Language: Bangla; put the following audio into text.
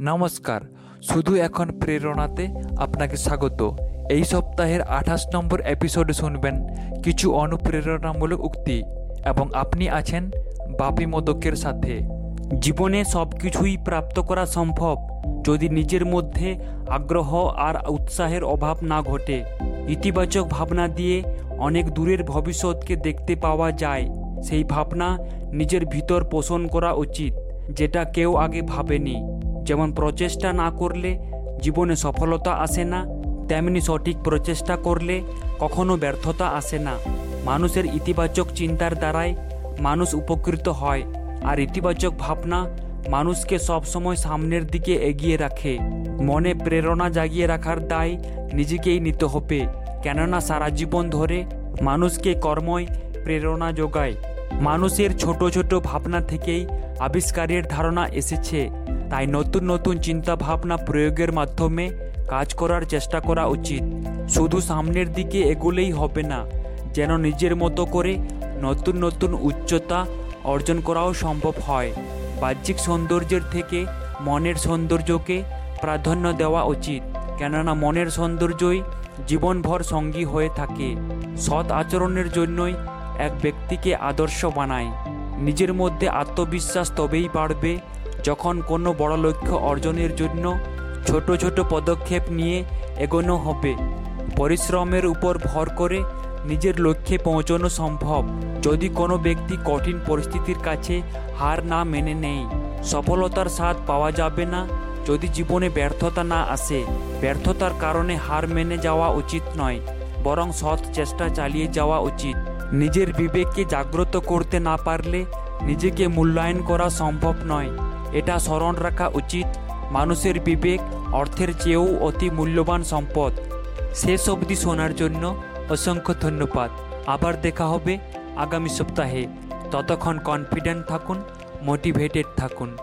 নমস্কার, শুধু এখন প্রেরণাতে আপনাকে স্বাগত। এই সপ্তাহের আঠাশ নম্বর এপিসোডে শুনবেন কিছু অনুপ্রেরণামূলক উক্তি এবং আপনি আছেন বাপি মোদকের সাথে। জীবনে সব কিছুই প্রাপ্ত করা সম্ভব যদি নিজের মধ্যে আগ্রহ আর উৎসাহের অভাব না ঘটে। ইতিবাচক ভাবনা দিয়ে অনেক দূরের ভবিষ্যৎকে দেখতে পাওয়া যায়। সেই ভাবনা নিজের ভিতর পোষণ করা উচিত, যেটা কেউ আগে ভাবেনি। যেমন প্রচেষ্টা না করলে জীবনে সফলতা আসে না, তেমনি সঠিক প্রচেষ্টা করলে কখনো ব্যর্থতা আসে না। মানুষের ইতিবাচক চিন্তার দ্বারাই মানুষ উপকৃত হয় আর ইতিবাচক ভাবনা মানুষকে সবসময় সামনের দিকে এগিয়ে রাখে। মনে প্রেরণা জাগিয়ে রাখার দায় নিজেকেই নিতে হবে, কেননা সারা জীবন ধরে মানুষকে কর্মই প্রেরণা যোগায়। মানুষের ছোট ছোট ভাবনা থেকেই আবিষ্কারের ধারণা এসেছে। তাই নতুন নতুন চিন্তা ভাবনা প্রয়োগের মাধ্যমে কাজ করার চেষ্টা করা উচিত। শুধু সামনের দিকে এগোলেই হবে না, যেন নিজের মতো করে নতুন নতুন উচ্চতা অর্জন করাও সম্ভব হয়। বাহ্যিক সৌন্দর্যের থেকে মনের সৌন্দর্যকে প্রাধান্য দেওয়া উচিত, কেননা মনের সৌন্দর্যই জীবনভর সঙ্গী হয়ে থাকে। সৎ আচরণের জন্যই এক ব্যক্তিকে আদর্শ বানায়। নিজের মধ্যে আত্মবিশ্বাস তবেই বাড়বে যখন কোনো বড় লক্ষ্য অর্জনের জন্য ছোট ছোট পদক্ষেপ নিয়ে এগোনো হবে, পরিশ্রমের উপর ভর করে নিজের লক্ষ্যে পৌঁছানো সম্ভব। যদি কোনো ব্যক্তি কঠিন পরিস্থিতির কাছে হার না মেনে নেয়, সফলতার স্বাদ পাওয়া যাবে না। যদি জীবনে ব্যর্থতা না আসে, ব্যর্থতার কারণে হার মেনে যাওয়া উচিত নয়, বরং সৎ চেষ্টা চালিয়ে যাওয়া উচিত। নিজের বিবেককে জাগ্রত করতে না পারলে নিজেকে মূল্যায়ন করা সম্ভব নয়। এটা স্মরণ রাখা উচিত। মানুষের বিবেক, অর্থের চেয়েও অতি মূল্যবান সম্পদ। শেষ অবধি শোনার জন্য অসংখ্য ধন্যবাদ। আবার দেখা হবে আগামী সপ্তাহে। ততক্ষণ কনফিডেন্ট থাকুন মোটিভেটেড থাকুন।